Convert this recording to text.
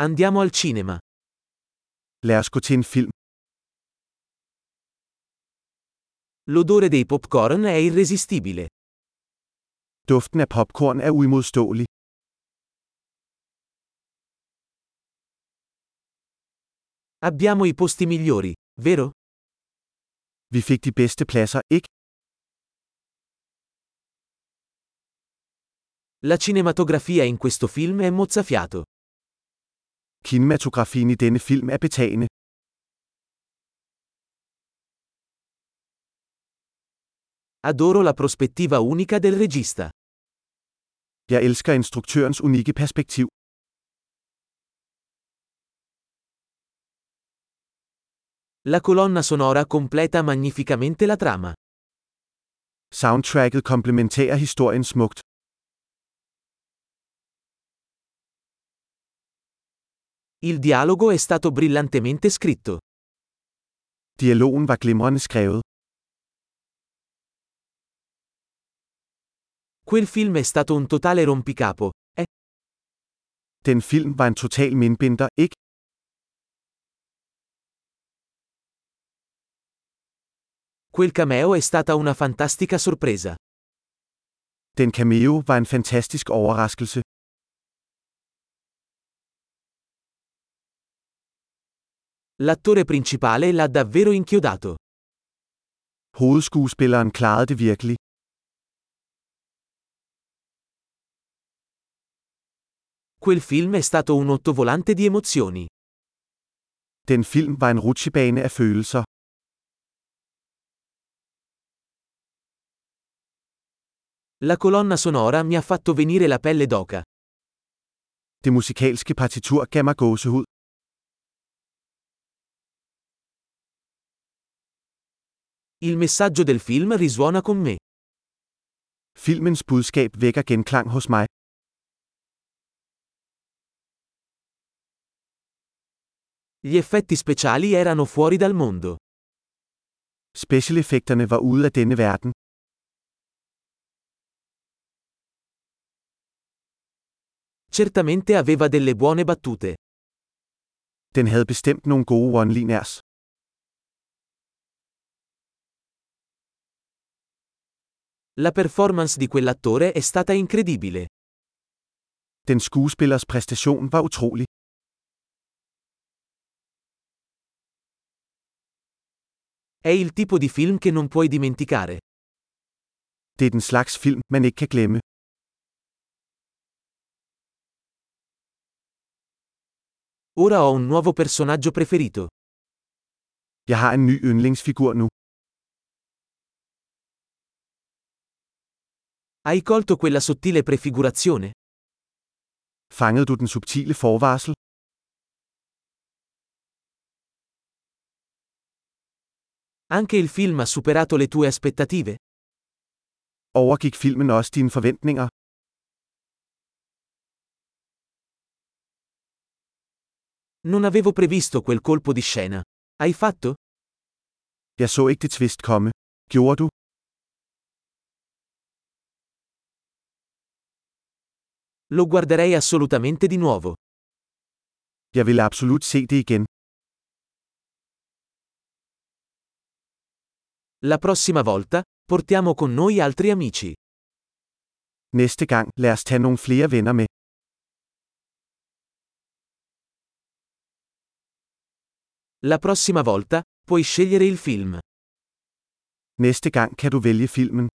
Andiamo al cinema. Lad os gå til en film. L'odore dei popcorn è irresistibile. Duften af popcorn er uimodståelig. Abbiamo i posti migliori, vero? Vi fik de bedste pladser, ikke? La cinematografia in questo film è mozzafiato. Kinematografien i denne film er betagende. Adoro la prospettiva unica del regista. Jeg elsker instruktørens unikke perspektiv. La colonna sonora completa magnificamente la trama. Soundtracket komplementerer historien smukt. Il dialogo è stato brillantemente scritto. Dialogen var glimrende skrevet. Quel film è stato un totale rompicapo. Eh? Den film var en total mindbinder, ikke? Quel cameo è stata una fantastica sorpresa. Den cameo var en fantastisk overraskelse. L'attore principale l'ha davvero inchiodato. Hovedskuespilleren klarede det virkelig. Quel film è stato un ottovolante di emozioni. Den film var en rutsjebane af følelser. La colonna sonora mi ha fatto venire la pelle d'oca. Det musikalske partitur gav mig gåsehud. Il messaggio del film risuona con me. Filmens budskab vækker genklang hos mig. Gli effetti speciali erano fuori dal mondo. Specialeffekterne var ude af denne verden. Certamente aveva delle buone battute. Den havde bestemt nogle gode one-liners. La performance di quell'attore è stata incredibile. Den skuespillers præstation var utrolig. È il tipo di film che non puoi dimenticare. Det er den slags film, man ikke kan glemme. Ora ho un nuovo personaggio preferito. Jeg har en ny yndlingsfigur nu. Hai colto quella sottile prefigurazione? Fangede du den subtile forvarsel? Anche il film ha superato le tue aspettative? Overgik filmen også dine forventninger? Non avevo previsto quel colpo di scena. Hai fatto? Jeg så ikke det twist komme. Gjorde du? Lo guarderei assolutamente di nuovo. Jeg ville absolut se det igen. La prossima volta, portiamo con noi altri amici. Næste gang, lad os tage nogle flere venner med. La prossima volta, puoi scegliere il film. Næste gang kan du vælge filmen.